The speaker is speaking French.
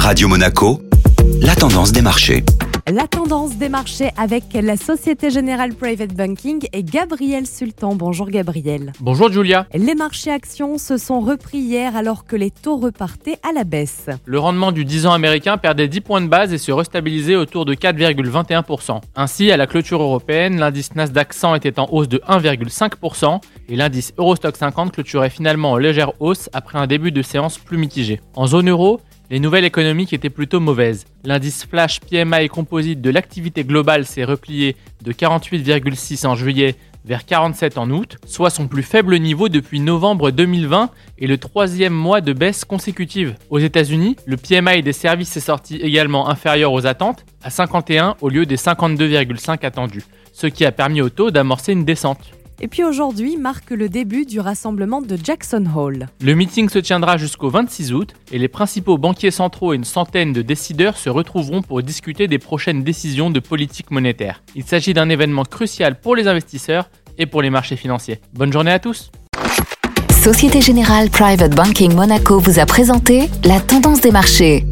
Radio Monaco, la tendance des marchés. La tendance des marchés avec la Société Générale Private Banking et Gabriel Sultan. Bonjour Gabriel. Bonjour Julia. Les marchés actions se sont repris hier alors que les taux repartaient à la baisse. Le rendement du 10 ans américain perdait 10 points de base et se restabilisait autour de 4,21%. Ainsi, à la clôture européenne, l'indice Nasdaq 100 était en hausse de 1,5% et l'indice Eurostock 50 clôturait finalement en légère hausse après un début de séance plus mitigé. En zone euro, les nouvelles économiques étaient plutôt mauvaises. L'indice flash PMI composite de l'activité globale s'est replié de 48,6 en juillet vers 47 en août, soit son plus faible niveau depuis novembre 2020 et le troisième mois de baisse consécutive. Aux États-Unis, le PMI des services est sorti également inférieur aux attentes, à 51 au lieu des 52,5 attendus, ce qui a permis au taux d'amorcer une descente. Et puis aujourd'hui marque le début du rassemblement de Jackson Hole. Le meeting se tiendra jusqu'au 26 août et les principaux banquiers centraux et une centaine de décideurs se retrouveront pour discuter des prochaines décisions de politique monétaire. Il s'agit d'un événement crucial pour les investisseurs et pour les marchés financiers. Bonne journée à tous Société Générale Private Banking Monaco vous a présenté la tendance des marchés.